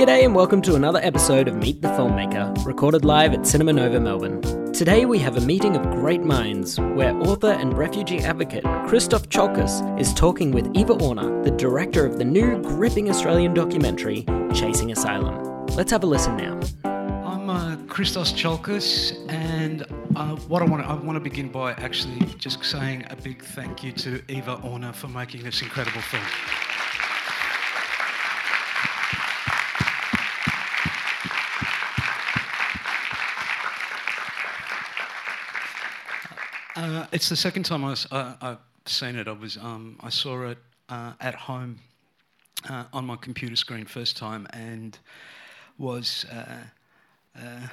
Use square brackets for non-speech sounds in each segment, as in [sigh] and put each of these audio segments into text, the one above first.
G'day and welcome to another episode of Meet the Filmmaker, recorded live at Cinema Nova Melbourne. Today we have a meeting of great minds where author and refugee advocate Christos Tsiolkas is talking with Eva Orner, the director of the new gripping Australian documentary Chasing Asylum. Let's have a listen now. I'm uh, Christos Tsiolkas, and uh, what I want to I want to begin by actually just saying a big thank you to Eva Orner for making this incredible film. Uh, it's the second time I have seen it. I was um, I saw it uh, at home uh, on my computer screen first time and was uh, uh,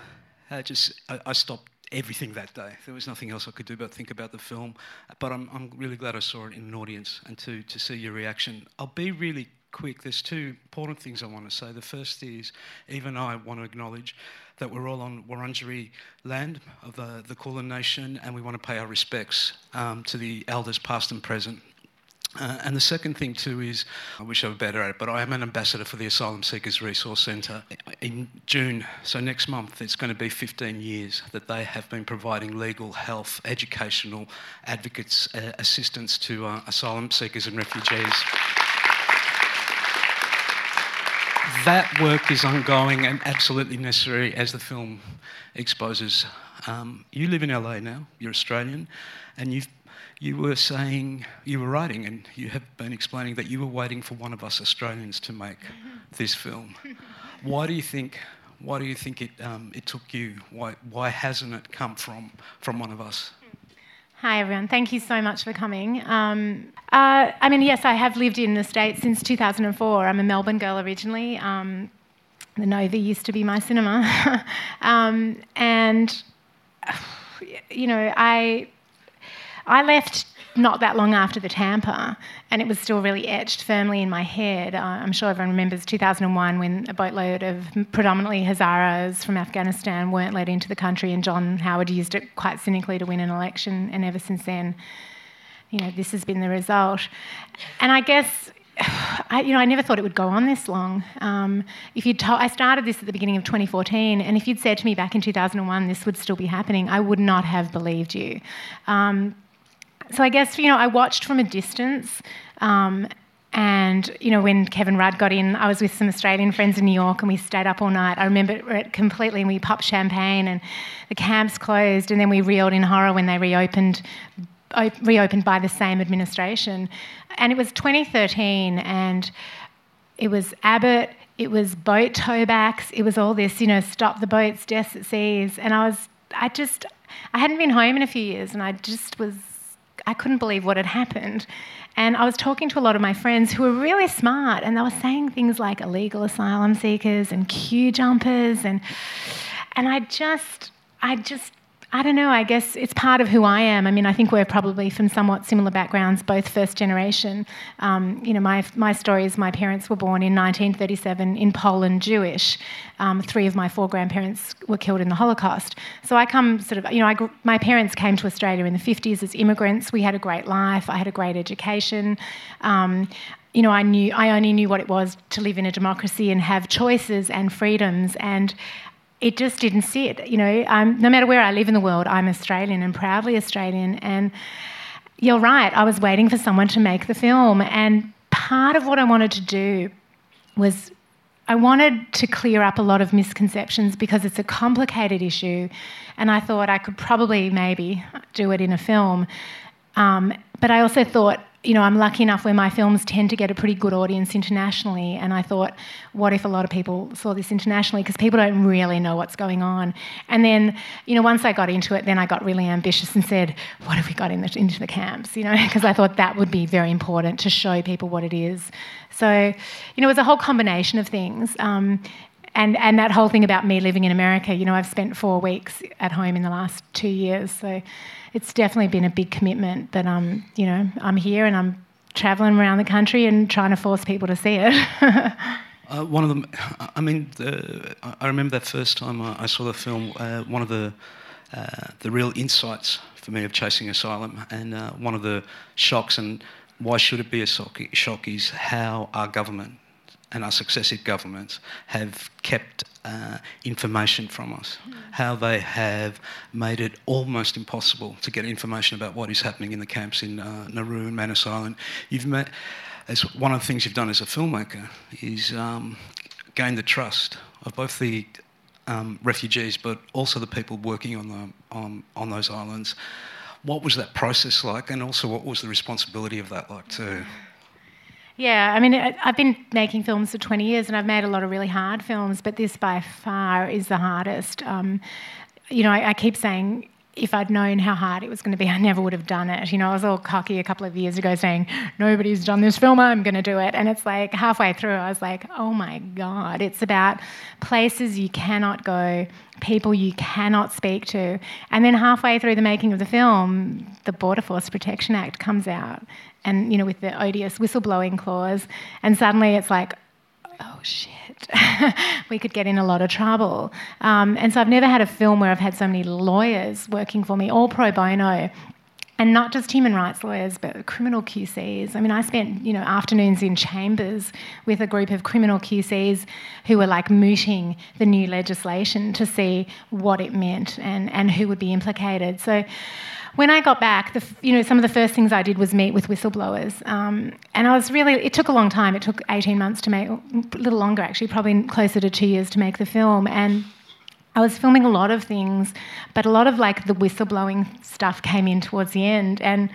I just I, I, stopped everything that day. There was nothing else I could do but think about the film. But I'm I'm really glad I saw it in an audience and to to see your reaction. I'll be really quick. There's two important things I want to say. The first is even I want to acknowledge that we're all on Wurundjeri land of the, the Kulin Nation and we want to pay our respects um, to the elders past and present. Uh, and the second thing too is, I wish I were better at it, but I am an ambassador for the Asylum Seekers Resource Centre. In June, so next month, it's going to be 15 years that they have been providing legal, health, educational, advocates uh, assistance to uh, asylum seekers and refugees that work is ongoing and absolutely necessary as the film exposes. Um, you live in LA now, you're Australian, and you you were saying, you were writing, and you have been explaining that you were waiting for one of us Australians to make this film. [laughs] Why do you think? Why do you think it, um, it took you? Why, why hasn't it come from, from one of us? Hi, everyone. Thank you so much for coming. Um, uh, I mean, yes, I have lived in the States since 2004. I'm a Melbourne girl originally. Um, the Nova used to be my cinema. [laughs] um, and, [sighs] you know, I, I left not that long after the Tampa, and it was still really etched firmly in my head. I'm sure everyone remembers 2001 when a boatload of predominantly Hazaras from Afghanistan weren't let into the country, and John Howard used it quite cynically to win an election. And ever since then, you know, this has been the result. And I guess [sighs] I, you know, I never thought it would go on this long. Um, if you to- I started this at the beginning of 2014, and if you'd said to me back in 2001 this would still be happening, I would not have believed you. Um, so I guess, you know, I watched from a distance. Um, and, you know, when Kevin Rudd got in, I was with some Australian friends in New York and we stayed up all night. I remember it completely and we popped champagne and the camps closed and then we reeled in horror when they reopened reopened by the same administration. And it was 2013 and it was Abbott, it was boat towbacks, it was all this, you know, stop the boats, deaths at seas. And I was, I just, I hadn't been home in a few years and I just was I couldn't believe what had happened. And I was talking to a lot of my friends who were really smart, and they were saying things like illegal asylum seekers and queue jumpers, and and I just, I just I don't know, I guess it's part of who I am. I mean, I think we're probably from somewhat similar backgrounds, both first generation. Um, you know, my, my story is my parents were born in 1937 in Poland, Jewish. Um, three of my four grandparents were killed in the Holocaust. So I come sort of, you know, I, my parents came to Australia in the 50s as immigrants. We had a great life, I had a great education. Um, you know, I knew I only knew what it was to live in a democracy and have choices and freedoms. And it just didn't sit. You know, um, no matter where I live in the world, I'm Australian and proudly Australian. And you're right, I was waiting for someone to make the film. And part of what I wanted to do was I wanted to clear up a lot of misconceptions because it's a complicated issue. And I thought I could probably maybe do it in a film. Um, but I also thought you know, I'm lucky enough where my films tend to get a pretty good audience internationally. And I thought, what if a lot of people saw this internationally? Because people don't really know what's going on. And then, you know, once I got into it, then I got really ambitious and said, what have we got in the, into the camps? You know, [laughs] because I thought that would be very important to show people what it is. So, you know, it was a whole combination of things. Um, and, and that whole thing about me living in America, you know, I've spent four weeks at home in the last two years. So it's definitely been a big commitment. But um, you know, I'm here and I'm traveling around the country and trying to force people to see it. [laughs] uh, one of them, I mean, the, I remember that first time I, saw the film. Uh, one of the uh, the real insights for me of chasing asylum, and uh, one of the shocks, and why should it be a shock, is how our government and our successive governments have kept uh, information from us, mm. how they have made it almost impossible to get information about what is happening in the camps in uh, Nauru and Manus Island. You've met, as one of the things you've done as a filmmaker is um, gain the trust of both the um, refugees, but also the people working on, the, on, on those islands. What was that process like, and also what was the responsibility of that like too? Yeah, I mean, I've been making films for 20 years and I've made a lot of really hard films, but this by far is the hardest. Um, you know, I, I, keep saying if I'd known how hard it was going to be, I never would have done it. You know, I was all cocky a couple of years ago saying, nobody's done this film, I'm going to do it. And it's like halfway through, I was like, oh my God, it's about places you cannot go, people you cannot speak to. And then halfway through the making of the film, the Border Force Protection Act comes out and you know with the odious whistleblowing clause and suddenly it's like oh shit [laughs] we could get in a lot of trouble um, and so i've never had a film where i've had so many lawyers working for me all pro bono and not just human rights lawyers, but criminal QCs. I mean, I spent you know afternoons in chambers with a group of criminal QCs who were like mooting the new legislation to see what it meant and, and who would be implicated. So when I got back, the, you know, some of the first things I did was meet with whistleblowers, um, and I was really. It took a long time. It took eighteen months to make, a little longer actually, probably closer to two years to make the film, and. I was filming a lot of things, but a lot of like the whistleblowing stuff came in towards the end, and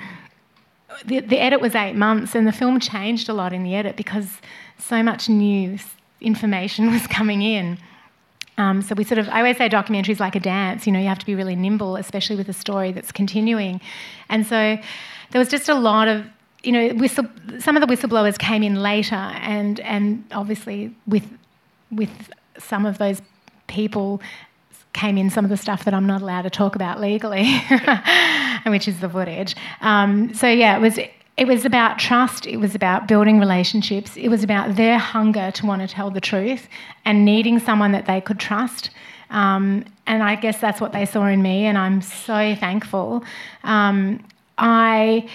the, the edit was eight months, and the film changed a lot in the edit because so much new information [laughs] was coming in. Um, so we sort of, I always say documentary is like a dance. You know, you have to be really nimble, especially with a story that's continuing. And so there was just a lot of, you know, whistle, some of the whistleblowers came in later, and and obviously with with some of those people came in some of the stuff that I'm not allowed to talk about legally, [laughs] which is the footage. Um, so yeah, it was it was about trust, it was about building relationships, it was about their hunger to want to tell the truth and needing someone that they could trust. Um, and I guess that's what they saw in me, and I'm so thankful. Um, I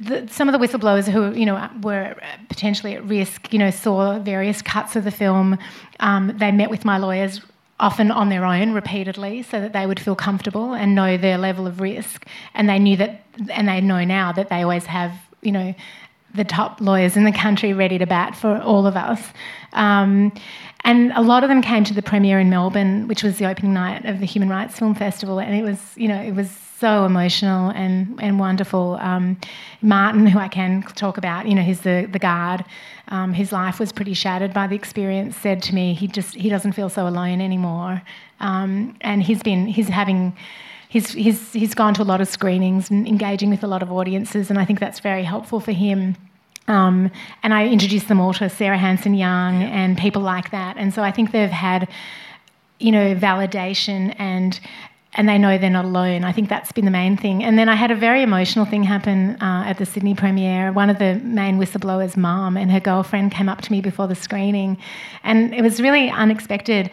the, some of the whistleblowers who you know were potentially at risk, you know, saw various cuts of the film. Um, they met with my lawyers often on their own repeatedly so that they would feel comfortable and know their level of risk. And they knew that and they know now that they always have you know the top lawyers in the country ready to bat for all of us. Um, and a lot of them came to the premiere in melbourne which was the opening night of the human rights film festival. And it was you know it was so emotional and, and wonderful. Um, Martin, who I can talk about, you know, he's the, the guard. Um, his life was pretty shattered by the experience. Said to me, he just he doesn't feel so alone anymore. Um, and he's been he's having he's he's he's gone to a lot of screenings and engaging with a lot of audiences, and I think that's very helpful for him. Um, and I introduced them all to Sarah Hanson Young and people like that. And so I think they've had, you know, validation and and they know they're not alone. I think that's been the main thing. And then I had a very emotional thing happen uh, at the Sydney premiere. One of the main whistleblowers' mom and her girlfriend came up to me before the screening, and it was really unexpected.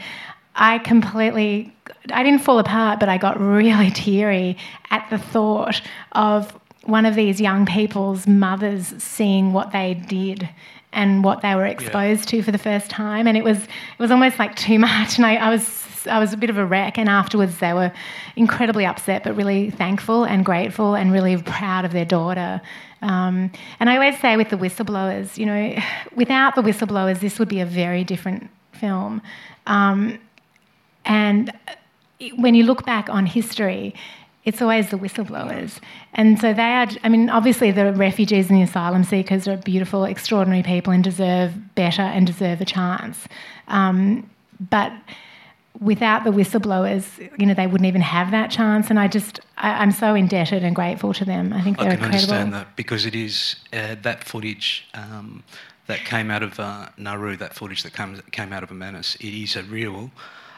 I completely, I didn't fall apart, but I got really [laughs] teary at the thought of one of these young people's mothers seeing what they did and what they were exposed yeah. to for the first time, and it was it was almost like too much. And I, I was I was a bit of a wreck, and afterwards they were incredibly upset, but really thankful and grateful and really proud of their daughter. Um, and I always say with the whistleblowers, you know, [sighs] without the whistleblowers, this would be a very different film. Um, and when you look back on history, it's always the whistleblowers. And so they are, I mean, obviously the refugees and the asylum seekers are beautiful, extraordinary people and deserve better and deserve a chance. Um, but without the whistleblowers, you know, they wouldn't even have that chance. And I just, I, am so indebted and grateful to them. I think they're I can incredible. understand that because it is uh, that footage um, that came out of uh, Nauru, that footage that comes, came out of Manus, it is a real,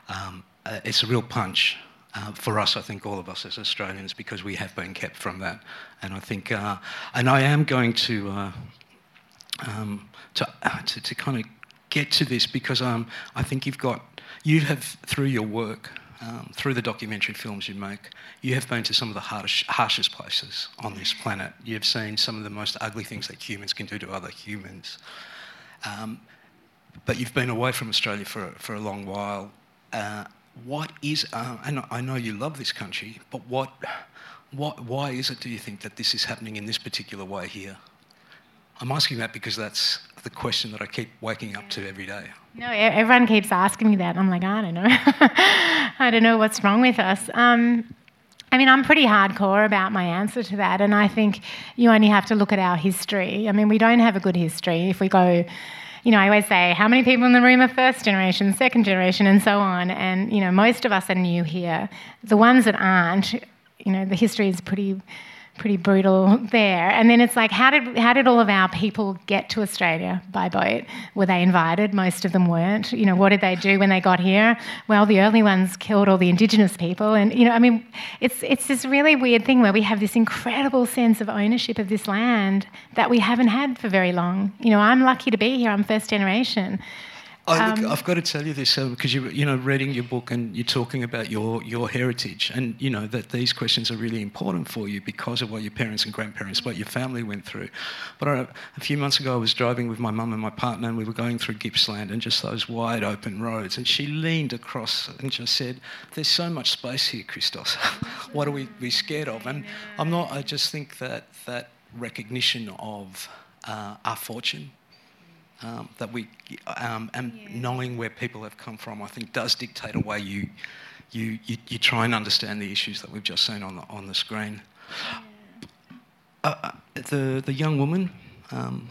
um, uh, it's a real punch. Uh, for us, I think all of us as Australians, because we have been kept from that, and I think, uh, and I am going to, uh, um, to, to, to kind of get to this because um, I think you've got you have, through your work, um, through the documentary films you make, you have been to some of the harsh, harshest places on this planet. You've seen some of the most ugly things that humans can do to other humans. Um, but you've been away from Australia for, for a long while. Uh, what is, uh, and I know you love this country, but what, what, why is it, do you think, that this is happening in this particular way here? I'm asking that because that's the question that I keep waking up to every day. No, everyone keeps asking me that. I'm like, I don't know. [laughs] I don't know what's wrong with us. Um, I mean, I'm pretty hardcore about my answer to that, and I think you only have to look at our history. I mean, we don't have a good history. If we go, you know, I always say, how many people in the room are first generation, second generation, and so on. And, you know, most of us are new here. The ones that aren't, you know, the history is pretty pretty brutal [laughs] there. And then it's like, how did how did all of our people get to Australia by boat? Were they invited? Most of them weren't. You know, what did they do when they got here? Well, the early ones killed all the Indigenous people, and you know, I mean, it's it's this really weird thing where we have this incredible sense of ownership of this land that we haven't had for very long. You know, I'm lucky to be here. I'm first generation. I, look, um, I've got to tell you this because you you know reading your book and you're talking about your your heritage and you know that these questions are really important for you because of what your parents and grandparents, what your family went through. But I, a few months ago, I was driving with my mum and my partner, and we were going through Gippsland and just those wide open roads, and she leaned across and just said, "There's so much space here, Christos. [laughs] what are we scared of?" And I'm not. I just think that that recognition of uh, our fortune um, that we um, and yeah. knowing where people have come from, I think, does dictate a way you, you, you, you, try and understand the issues that we've just seen on the, on the screen. Yeah. Uh, uh, the, the young woman um,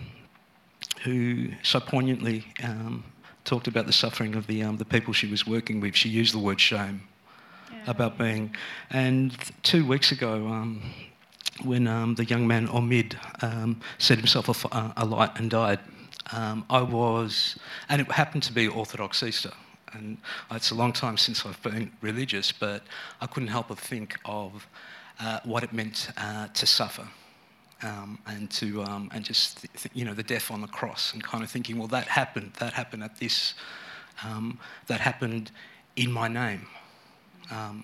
who so poignantly um, talked about the suffering of the, um, the people she was working with, she used the word shame yeah. about being. And two weeks ago, um, when the young man Omid set himself alight and died, um, I was, and it happened to be Orthodox Easter. And it's a long time since I've been religious, but I couldn't help but think of uh, what it meant uh, to suffer. Um, and to um, and just th- th- you know the death on the cross and kind of thinking well that happened that happened at this um, that happened in my name um,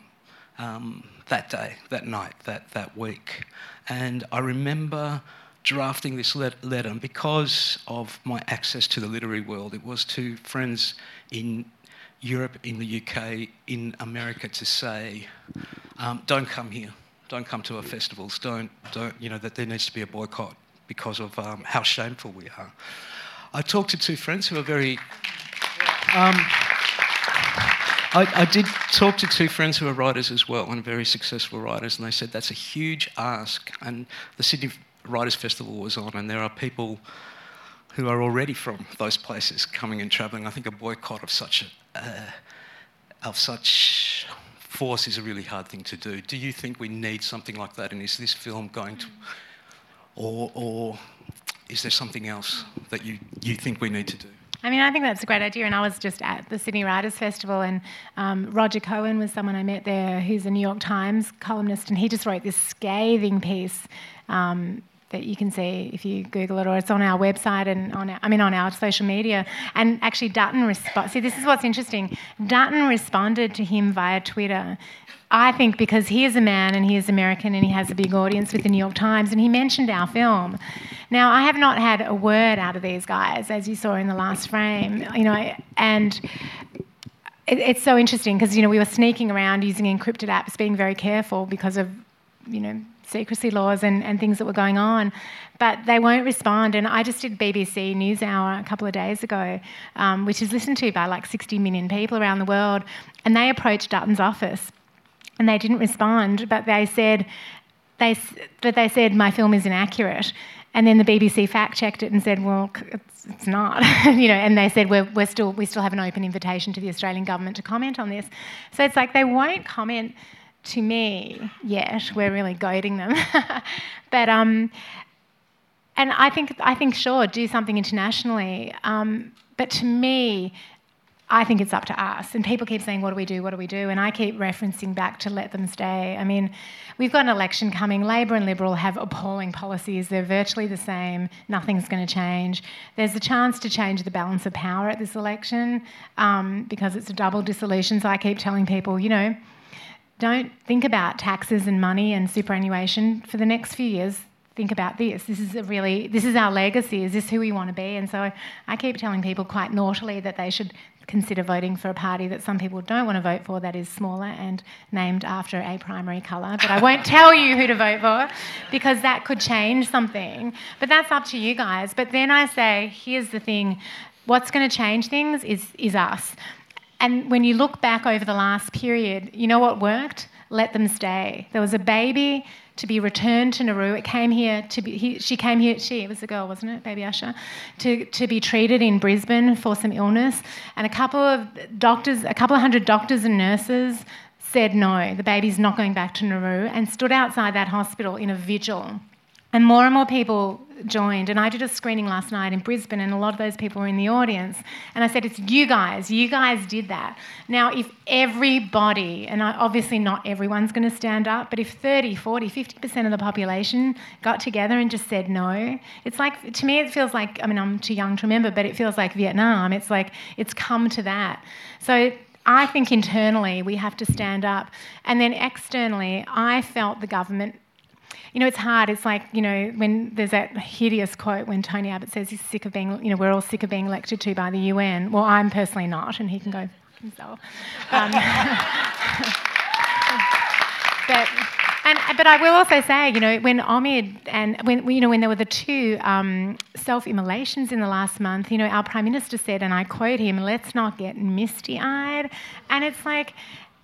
um, that day that night that that week and I remember drafting this letter, and because of my access to the literary world, it was to friends in Europe, in the UK, in America to say, um, don't come here, don't come to our festivals, don't, don't, you know, that there needs to be a boycott because of um, how shameful we are. I talked to two friends who are very. Um, I, I, did talk to two friends who are writers as well, and very successful writers, and they said that's a huge ask. And the Sydney Writers' Festival was on, and there are people who are already from those places coming and travelling. I think a boycott of such a, uh, of such force is a really hard thing to do. Do you think we need something like that? And is this film going to, or, or is there something else that you, you think we need to do? I mean, I think that's a great idea. And I was just at the Sydney Writers' Festival, and um, Roger Cohen was someone I met there who's a New York Times columnist, and he just wrote this scathing piece um, that you can see if you Google it, or it's on our website and on our, I mean on our social media. And actually, Dutton responded. See, this is what's interesting. Dutton responded to him via Twitter. I think because he is a man and he is American and he has a big audience with the New York Times, and he mentioned our film. Now, I have not had a word out of these guys, as you saw in the last frame, you know, and it's so interesting because you know we were sneaking around using encrypted apps, being very careful because of you know secrecy laws and, and things that were going on. But they won't respond. And I just did BBC NewsHour a couple of days ago, um, which is listened to by like 60 million people around the world. And they approached Dutton's office and they didn't respond, but they said, they, but they said my film is inaccurate. And then the BBC fact checked it and said, well, it's, it's not, [laughs] you know. And they said we're, we're still we still have an open invitation to the Australian government to comment on this. So it's like they won't comment to me yet. We're really goading them. [laughs] but um, and I think I think sure, do something internationally. Um, but to me, I think it's up to us. And people keep saying, What do we do? What do we do? And I keep referencing back to let them stay. I mean, we've got an election coming. Labor and Liberal have appalling policies. They're virtually the same. Nothing's going to change. There's a chance to change the balance of power at this election um, because it's a double dissolution. So I keep telling people, you know, don't think about taxes and money and superannuation for the next few years. think about this. This is a really, this is our legacy. Is this who we want to be? And so I, I keep telling people quite naughtily that they should consider voting for a party that some people don't want to vote for that is smaller and named after a primary colour. But I won't [laughs] tell you who to vote for because that could change something. But that's up to you guys. But then I say, here's the thing what's going to change things is, is us. And when you look back over the last period, you know what worked? Let them stay. There was a baby to be returned to Nauru. It came here to be, he, she came here, she, it was a girl, wasn't it, baby Asha, to, to be treated in Brisbane for some illness. And a couple of doctors, a couple of hundred doctors and nurses said no, the baby's not going back to Nauru, and stood outside that hospital in a vigil. And more and more people joined. And I did a screening last night in Brisbane, and a lot of those people were in the audience. And I said, It's you guys, you guys did that. Now, if everybody, and obviously not everyone's going to stand up, but if 30, 40, 50% of the population got together and just said no, it's like, to me, it feels like, I mean, I'm too young to remember, but it feels like Vietnam. It's like, it's come to that. So I think internally we have to stand up. And then externally, I felt the government you know, it's hard. It's like, you know, when there's that hideous quote when Tony Abbott says he's sick of being, you know, we're all sick of being elected to by the UN. Well, I'm personally not, and he can go himself. Um, [laughs] but, and, but I will also say, you know, when Omid and when you know when there were the two um, self-immolations in the last month, you know, our prime minister said, and I quote him, "Let's not get misty-eyed," and it's like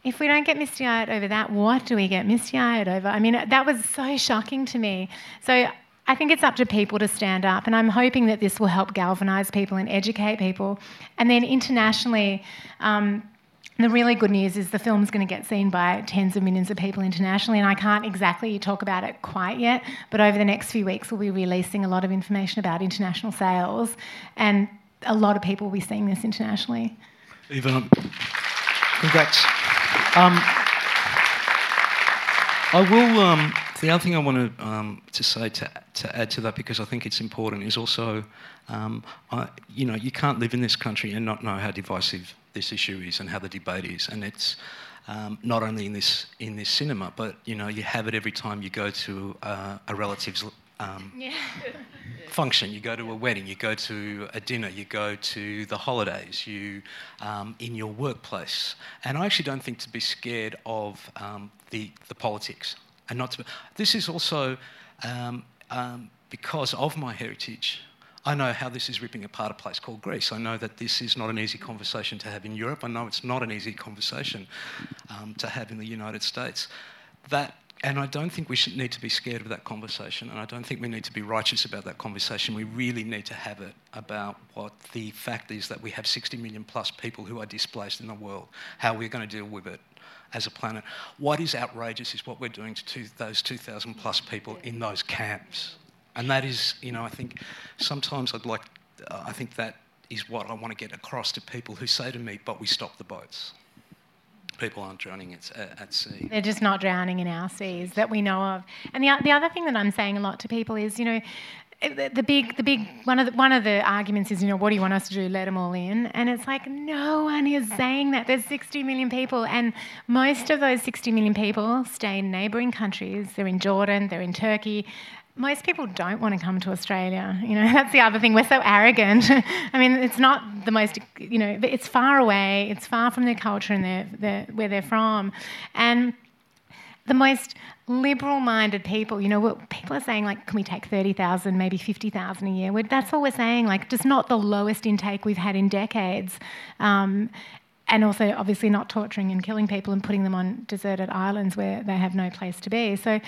if we don't get misty eyed over that, what do we get misty eyed over? I mean, that was so shocking to me. So I think it's up to people to stand up, and I'm hoping that this will help galvanise people and educate people. And then internationally, um, the really good news is the film's going to get seen by tens of millions of people internationally, and I can't exactly talk about it quite yet, but over the next few weeks, we'll be releasing a lot of information about international sales, and a lot of people will be seeing this internationally. Eva, congrats. Um, I will. Um, the other thing I want to, um, to say to, to add to that, because I think it's important, is also, um, I, you know, you can't live in this country and not know how divisive this issue is and how the debate is, and it's um, not only in this in this cinema, but you know, you have it every time you go to uh, a relative's um, [laughs] yeah. function. You go to a wedding, you go to a dinner, you go to the holidays, you um, in your workplace. And I actually don't think to be scared of um, the, the politics. And not to, this is also um, um, because of my heritage. I know how this is ripping apart a place called Greece. I know that this is not an easy conversation to have in Europe. I know it's not an easy conversation um, to have in the United States. That and I don't think we should need to be scared of that conversation, and I don't think we need to be righteous about that conversation. We really need to have it about what the fact is that we have 60 million plus people who are displaced in the world, how we're going to deal with it as a planet. What is outrageous is what we're doing to two, those 2,000 plus people in those camps. And that is, you know, I think sometimes I'd like, uh, I think that is what I want to get across to people who say to me, but we stop the boats people aren't drowning at, at, sea. They're just not drowning in our seas that we know of. And the, the other thing that I'm saying a lot to people is, you know, eh, the, the big, the big one of the, one of the arguments is, you know, what do you want us to do? Let them all in, and it's like no one is saying that. There's 60 million people, and most of those 60 million people stay in neighbouring countries. They're in Jordan, they're in Turkey, most people don't want to come to Australia. You know, [laughs] that's the other thing. We're so arrogant. [laughs] I mean, it's not the most, you know, it's far away. It's far from their culture and their, their, where they're from. And the most liberal-minded people, you know, people are saying, like, can we take 30,000, maybe 50,000 a year? We're, that's all we're saying. Like, just not the lowest intake we've had in decades. Um, and also obviously not torturing and killing people and putting them on deserted islands where they have no place to be. So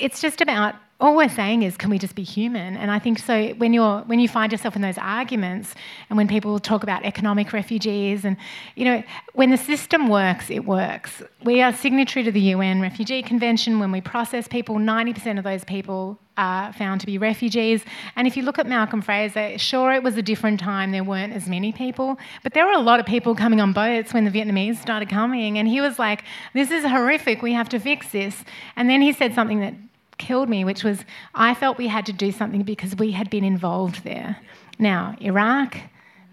it's just about all we're saying is can we just be human? And i think so when you're when you find yourself in those arguments and when people talk about economic refugees and you know when the system works it works. We are signatory to the un refugee convention. When we process people 90% of those people are found to be refugees. And if you look at malcolm fraser sure it was a different time. There weren't as many people but there were a lot of people coming on boats when the vietnamese started coming. And he was like this is horrific. We have to fix this. And then he said something that killed me, which was I felt we had to do something because we had been involved there. Now, Iraq,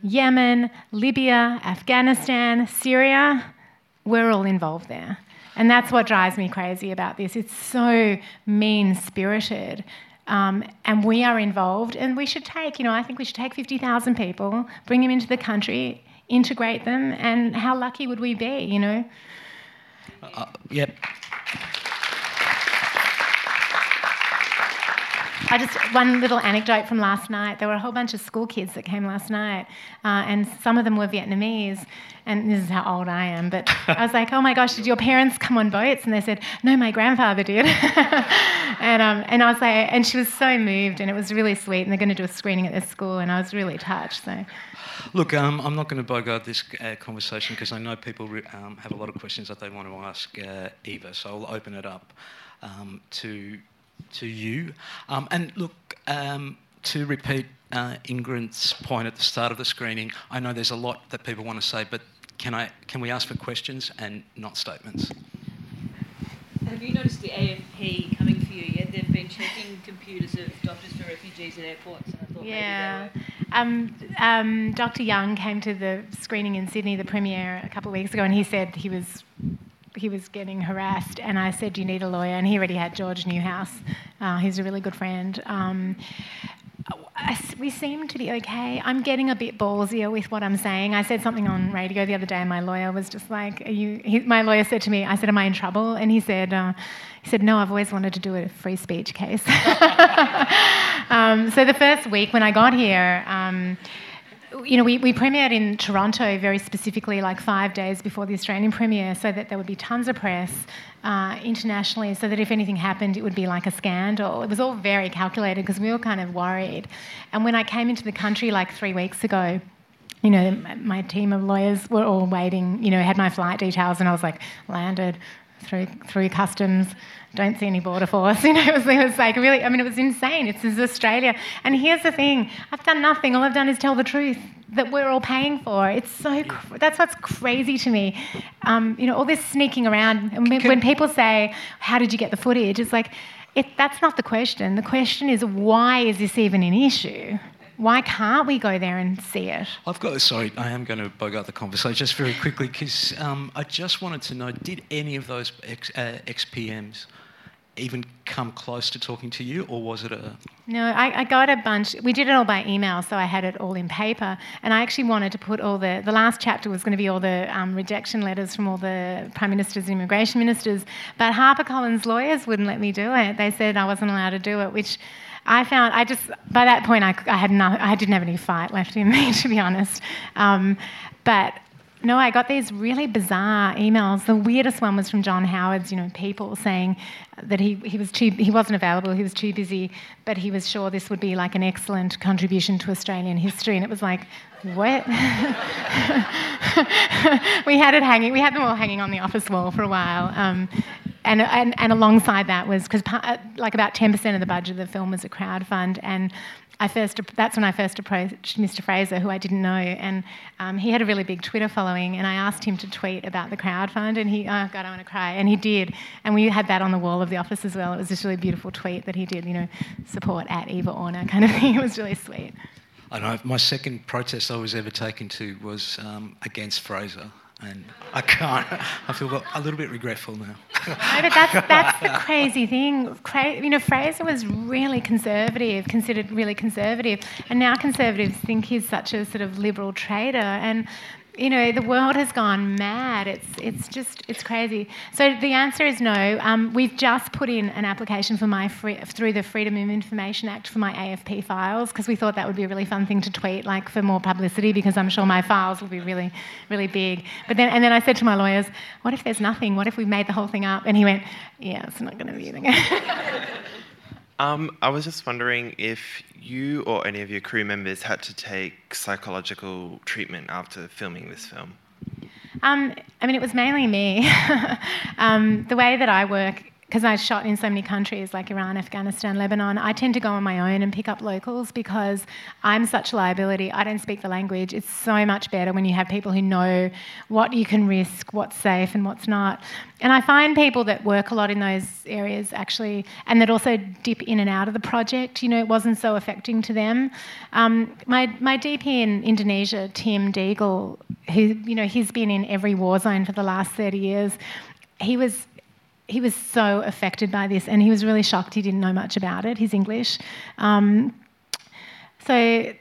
Yemen, Libya, Afghanistan, Syria, we're all involved there. And that's what drives me crazy about this. It's so mean spirited. Um, and we are involved, and we should take, you know, I think we should take 50,000 people, bring them into the country, integrate them, and how lucky would we be, you know? Uh, yep. I just one little anecdote from last night. There were a whole bunch of school kids that came last night, uh, and some of them were Vietnamese. And this is how old I am, but I was like, "Oh my gosh, did your parents come on boats?" And they said, "No, my grandfather did." [laughs] and um, and I was like, and she was so moved, and it was really sweet. And they're going to do a screening at their school, and I was really touched. So. Look, um, I'm not going to bogart this uh, conversation because I know people re- um, have a lot of questions that they want to ask uh, Eva, so I'll open it up um, to to you. Um, and look, um, to repeat uh, Ingrid's point at the start of the screening, I know there's a lot that people want to say, but can, I, can we ask for questions and not statements? Have you noticed the AFP coming for you yet? They've been checking computers of doctors for refugees at airports, and I thought yeah. Um, um, Dr. Young came to the screening in Sydney, the premiere, a couple of weeks ago, and he said he was he was getting harassed, and I said, "You need a lawyer," and he already had George Newhouse. Uh, he's a really good friend. Um, I, we seem to be okay. I'm getting a bit ballsier with what I'm saying. I said something on radio the other day, and my lawyer was just like, "Are you?" He, my lawyer said to me, "I said, am I in trouble?" And he said, uh, "He said, no, I've always wanted to do a free speech case." [laughs] um, so the first week when I got here. Um, you know, we, we premiered in Toronto very specifically, like five days before the Australian premiere, so that there would be tons of press uh, internationally, so that if anything happened, it would be like a scandal. It was all very calculated because we were kind of worried. And when I came into the country like three weeks ago, you know, my team of lawyers were all waiting, you know, had my flight details, and I was like, landed through through customs, don't see any border force. [laughs] You know, it was, it was like really, I mean, it was insane. It's, it's Australia. And here's the thing I've done nothing. All I've done is tell the truth that we're all paying for. It's so, that's what's crazy to me. Um, you know, all this sneaking around. When people say, How did you get the footage? It's like, it, that's not the question. The question is, why is this even an issue? Why can't we go there and see it? I've got, sorry, I am going to bug out the conversation just very quickly because um, I just wanted to know did any of those ex, uh, XPMs even come close to talking to you, or was it a? No, I, I, got a bunch. We did it all by email, so I had it all in paper. And I actually wanted to put all the. The last chapter was going to be all the um, rejection letters from all the prime ministers and immigration ministers. But HarperCollins lawyers wouldn't let me do it. They said I wasn't allowed to do it, which I found. I just by that point I, I had no, I didn't have any fight left in me, [laughs] to be honest. Um, but no, I got these really bizarre emails. The weirdest one was from John Howard's, you know, people saying that he, he was too he wasn't available, he was too busy, but he was sure this would be like an excellent contribution to Australian history. And it was like, what? [laughs] we had it hanging, we had them all hanging on the office wall for a while. Um, and, and, and alongside that was because like about 10% of the budget of the film was a crowd fund and I first, that's when I first approached Mr. Fraser, who I didn't know, and um, he had a really big Twitter following. And I asked him to tweet about the crowdfund, and he, oh God, I want to cry, and he did. And we had that on the wall of the office as well. It was this really beautiful tweet that he did, you know, support at Eva Orner kind of thing. [laughs] It was really sweet. I. My second protest I was ever taken to was um, against Fraser and I can't. [laughs] I feel a little bit regretful now. no, but that's that's the crazy thing. Cra- you know, Fraser was really conservative, considered really conservative, and now conservatives think he's such a sort of liberal trader. And you know, the world has gone mad. It's, it's just, it's crazy. So the answer is no. Um, we've just put in an application for my free, through the Freedom of Information Act for my AFP files because we thought that would be a really fun thing to tweet, like for more publicity, because I'm sure my files will be really, really big. But then, and then I said to my lawyers, "What if there's nothing? What if we made the whole thing up?" And he went, "Yeah, it's not going to be anything." [laughs] Um, I was just wondering if you or any of your crew members had to take psychological treatment after filming this film. Um, I mean, it was mainly me. [laughs] um, the way that I work because I shot in so many countries like Iran, Afghanistan, Lebanon, I tend to go on my own and pick up locals because I'm such a liability. I don't speak the language. It's so much better when you have people who know what you can risk, what's safe, and what's not. And I find people that work a lot in those areas actually, and that also dip in and out of the project, you know, it wasn't so affecting to them. Um, my, my DP in Indonesia, Tim Deagle, who, you know, he's been in every war zone for the last 30 years, he was he was so affected by this, and he was really shocked. He didn't know much about it. His English. Um, so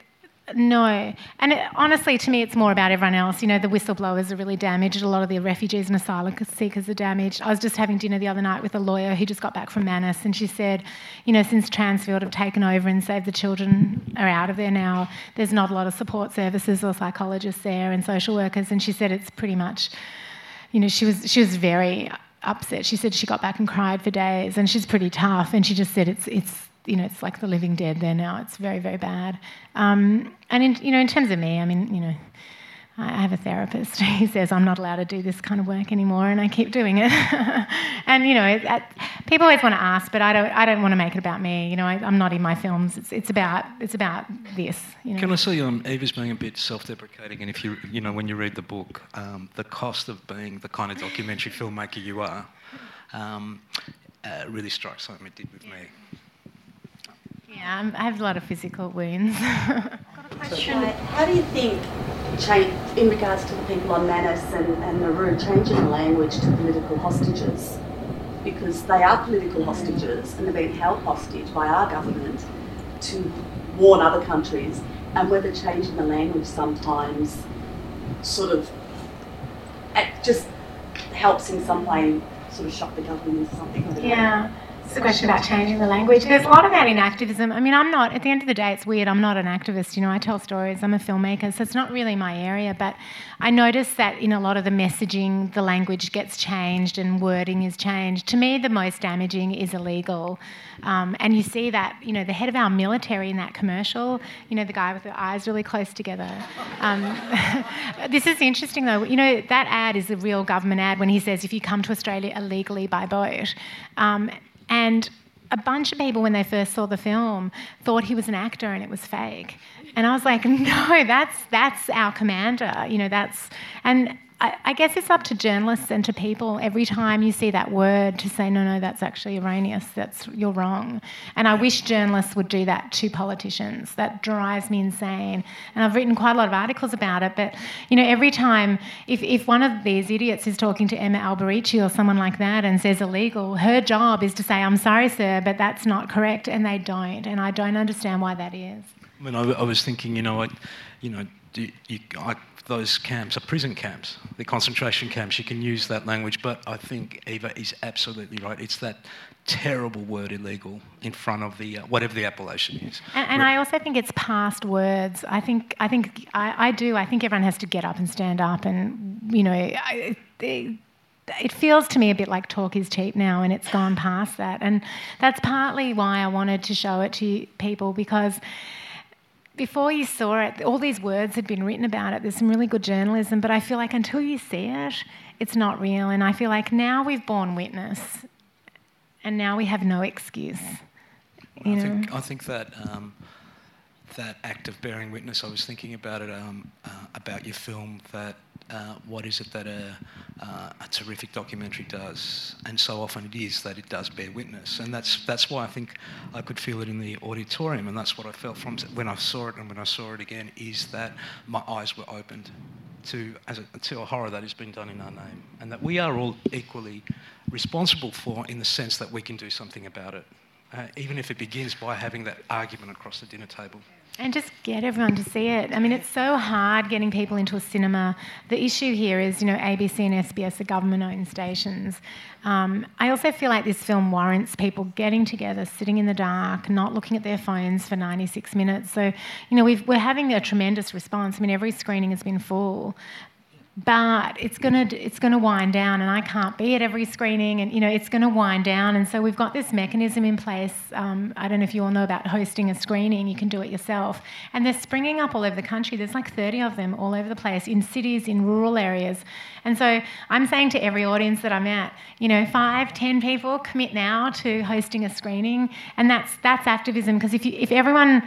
no. And it, honestly, to me, it's more about everyone else. You know, the whistleblowers are really damaged. A lot of the refugees and asylum seekers are damaged. I was just having dinner the other night with a lawyer who just got back from Manus, and she said, you know, since Transfield have taken over and Save the Children are out of there now, there's not a lot of support services or psychologists there and social workers. And she said it's pretty much, you know, she was she was very upset. She said she got back and cried for days, and she's pretty tough. And she just said it's it's you know, it's like the living dead there now. It's very, very bad. Um, and in, you know, in terms of me, I mean, you know, I have a therapist. [laughs] He says I'm not allowed to do this kind of work anymore, and I keep doing it. [laughs] and you know, people always want to ask, but I don't. I don't want to make it about me. You know, I, am not in my films. It's, it's about it's about this. You know? Can I say, um, Eva's being a bit self-deprecating, and if you you know when you read the book, um, the cost of being the kind of documentary [laughs] filmmaker you are, um, uh, really strikes something it did with me. Yeah, I'm, i have a lot of physical wounds. How do you think, change, in regards to the people on Manus and, and Nauru, changing the language to political hostages? Because they are political mm. hostages and they're being held hostage by our government to warn other countries, and whether changing the language sometimes sort of just helps in some way sort of shock the government or something. Yeah. It's a question about changing the language. There's a lot of that in activism. I mean, I'm not, at the end of the day, it's weird. I'm not an activist. You know, I tell stories. I'm a filmmaker, so it's not really my area. But I notice that in a lot of the messaging, the language gets changed and wording is changed. To me, the most damaging is illegal. Um, and you see that, you know, the head of our military in that commercial, you know, the guy with the eyes really close together. Um, [laughs] this is interesting, though. You know, that ad is a real government ad when he says, if you come to Australia illegally by boat. Um, and a bunch of people, when they first saw the film, thought he was an actor and it was fake. And I was like, [laughs] no, that's that's our commander. You know, that's and I, guess it's up to journalists and to people every time you see that word to say, no, no, that's actually erroneous. That's you're wrong. And I wish journalists would do that to politicians. That drives me insane. And I've written quite a lot of articles about it. But you know, every time if, if one of these idiots is talking to Emma Alberici or someone like that and says illegal, her job is to say, I'm sorry, sir, but that's not correct, and they don't. And I don't understand why that is. I mean, I, I was thinking, you know, I, you know, you, I those camps are prison camps, the concentration camps. You can use that language, but I think Eva is absolutely right. It's that terrible word illegal in front of the uh, whatever the appellation is. And, and I also think it's past words. I think I think I, I, do. I think everyone has to get up and stand up, and you know. I, it, it feels to me a bit like talk is cheap now and it's gone past that and that's partly why i wanted to show it to people because before you saw it, all these words had been written about it. There's some really good journalism, but I feel like until you see it, it's not real. And I feel like now we've borne witness, and now we have no excuse. You I know? think I think that um, that act of bearing witness. I was thinking about it um, uh, about your film that uh, what is it that a, uh, a, terrific documentary does, and so often it is that it does bear witness, and that's that's why I think I could feel it in the auditorium, and that's what I felt from when I saw it and when I saw it again is that my eyes were opened to a, to a horror that has been done in our name, and that we are all equally responsible for in the sense that we can do something about it, uh, even if it begins by having that argument across the dinner table. And just get everyone to see it. I mean, it's so hard getting people into a cinema. The issue here is, you know, ABC and SBS are government-owned stations. Um, I also feel like this film warrants people getting together, sitting in the dark, not looking at their phones for 96 minutes. So, you know, we are having a tremendous response. I mean, every screening has been full, but it's going to it's going to wind down and i can't be at every screening and you know it's going to wind down. And so we've got this mechanism in place. Um, i don't know if you all know about hosting a screening. You can do it yourself. And they're springing up all over the country. There's like 30 of them all over the place in cities in rural areas. And so i'm saying to every audience that i'm at you know five ten people commit now to hosting a screening. And that's that's activism. Because if you if everyone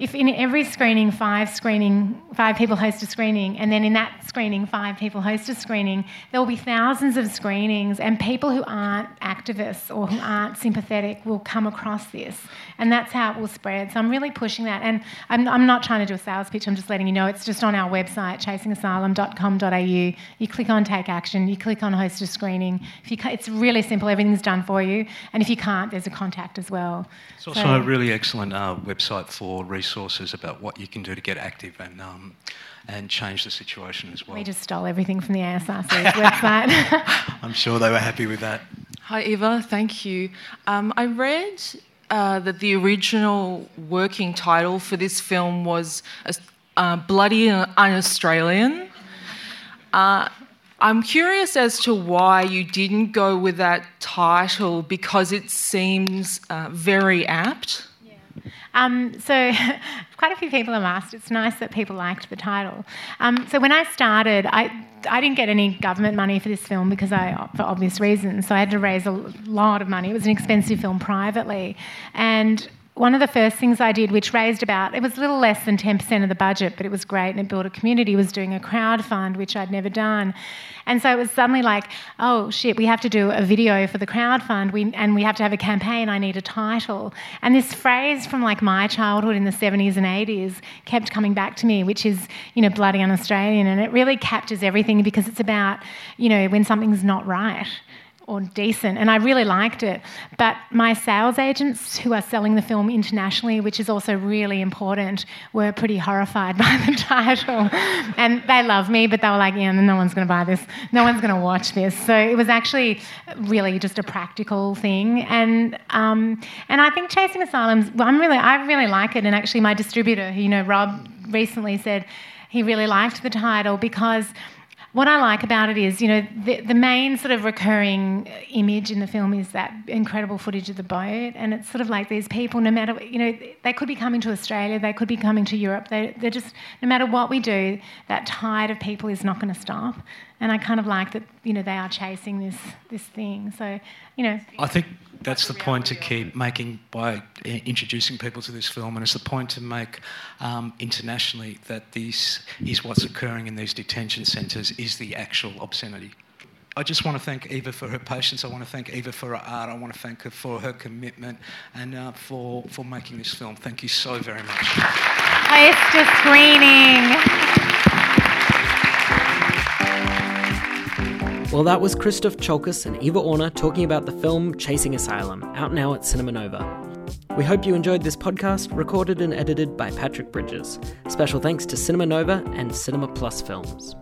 if in every screening, five screening, five people host a screening, and then in that screening, five people host a screening, there will be thousands of screenings, and people who aren't activists or who aren't sympathetic will come across this, and that's how it will spread. So I'm really pushing that, and I'm, I'm not trying to do a sales pitch. I'm just letting you know it's just on our website, chasingasylum.com.au. You click on Take Action, you click on Host a Screening. If you, it's really simple. Everything's done for you, and if you can't, there's a contact as well. It's also so, a really excellent uh, website for resources about what you can do to get active and um, and change the situation as well. We just stole everything from the ASRC's [laughs] website. [laughs] I'm sure they were happy with that. Hi, Eva. Thank you. Um, I read uh, that the original working title for this film was uh, Bloody Un-Australian. Uh, I'm curious as to why you didn't go with that title because it seems uh, very apt. Um, so, [laughs] quite a few people have asked. It's nice that people liked the title. Um, so, when I started, I, I didn't get any government money for this film because I, for obvious reasons. So, I had to raise a lot of money. It was an expensive film privately, and one of the first things I did, which raised about, it was a little less than 10% of the budget, but it was great and it built a community, was doing a crowd fund, which I'd never done. And so it was suddenly like, oh shit, we have to do a video for the crowd fund we, and we have to have a campaign, I need a title. And this phrase from like my childhood in the 70s and 80s kept coming back to me, which is, you know, bloody un-Australian. And it really captures everything because it's about, you know, when something's not right or decent, and I really liked it. But my sales agents who are selling the film internationally, which is also really important, were pretty horrified [laughs] by the title. And they love me, but they were like, yeah, no one's going to buy this. No one's going to watch this. So it was actually really just a practical thing. And um, and I think Chasing Asylums, I'm really, I really like it. And actually, my distributor, you know, Rob, recently said he really liked the title because what I like about it is, you know, the, the main sort of recurring image in the film is that incredible footage of the boat, and it's sort of like these people, no matter, you know, they could be coming to Australia, they could be coming to Europe, they, they're just, no matter what we do, that tide of people is not going to stop. And I kind of like that, you know, they are chasing this this thing. So, you know. I think that's the point to keep making by introducing people to this film, and it's the point to make um, internationally that this is what's occurring in these detention centres is the actual obscenity. I just want to thank Eva for her patience. I want to thank Eva for her art. I want to thank her for her commitment and uh, for, for making this film. Thank you so very much. Oyster screening. Well, that was Christos Tsiolkas and Eva Orner talking about the film Chasing Asylum, out now at Cinema Nova. We hope you enjoyed this podcast, recorded and edited by Patrick Bridges. Special thanks to Cinema Nova and Cinema Plus Films.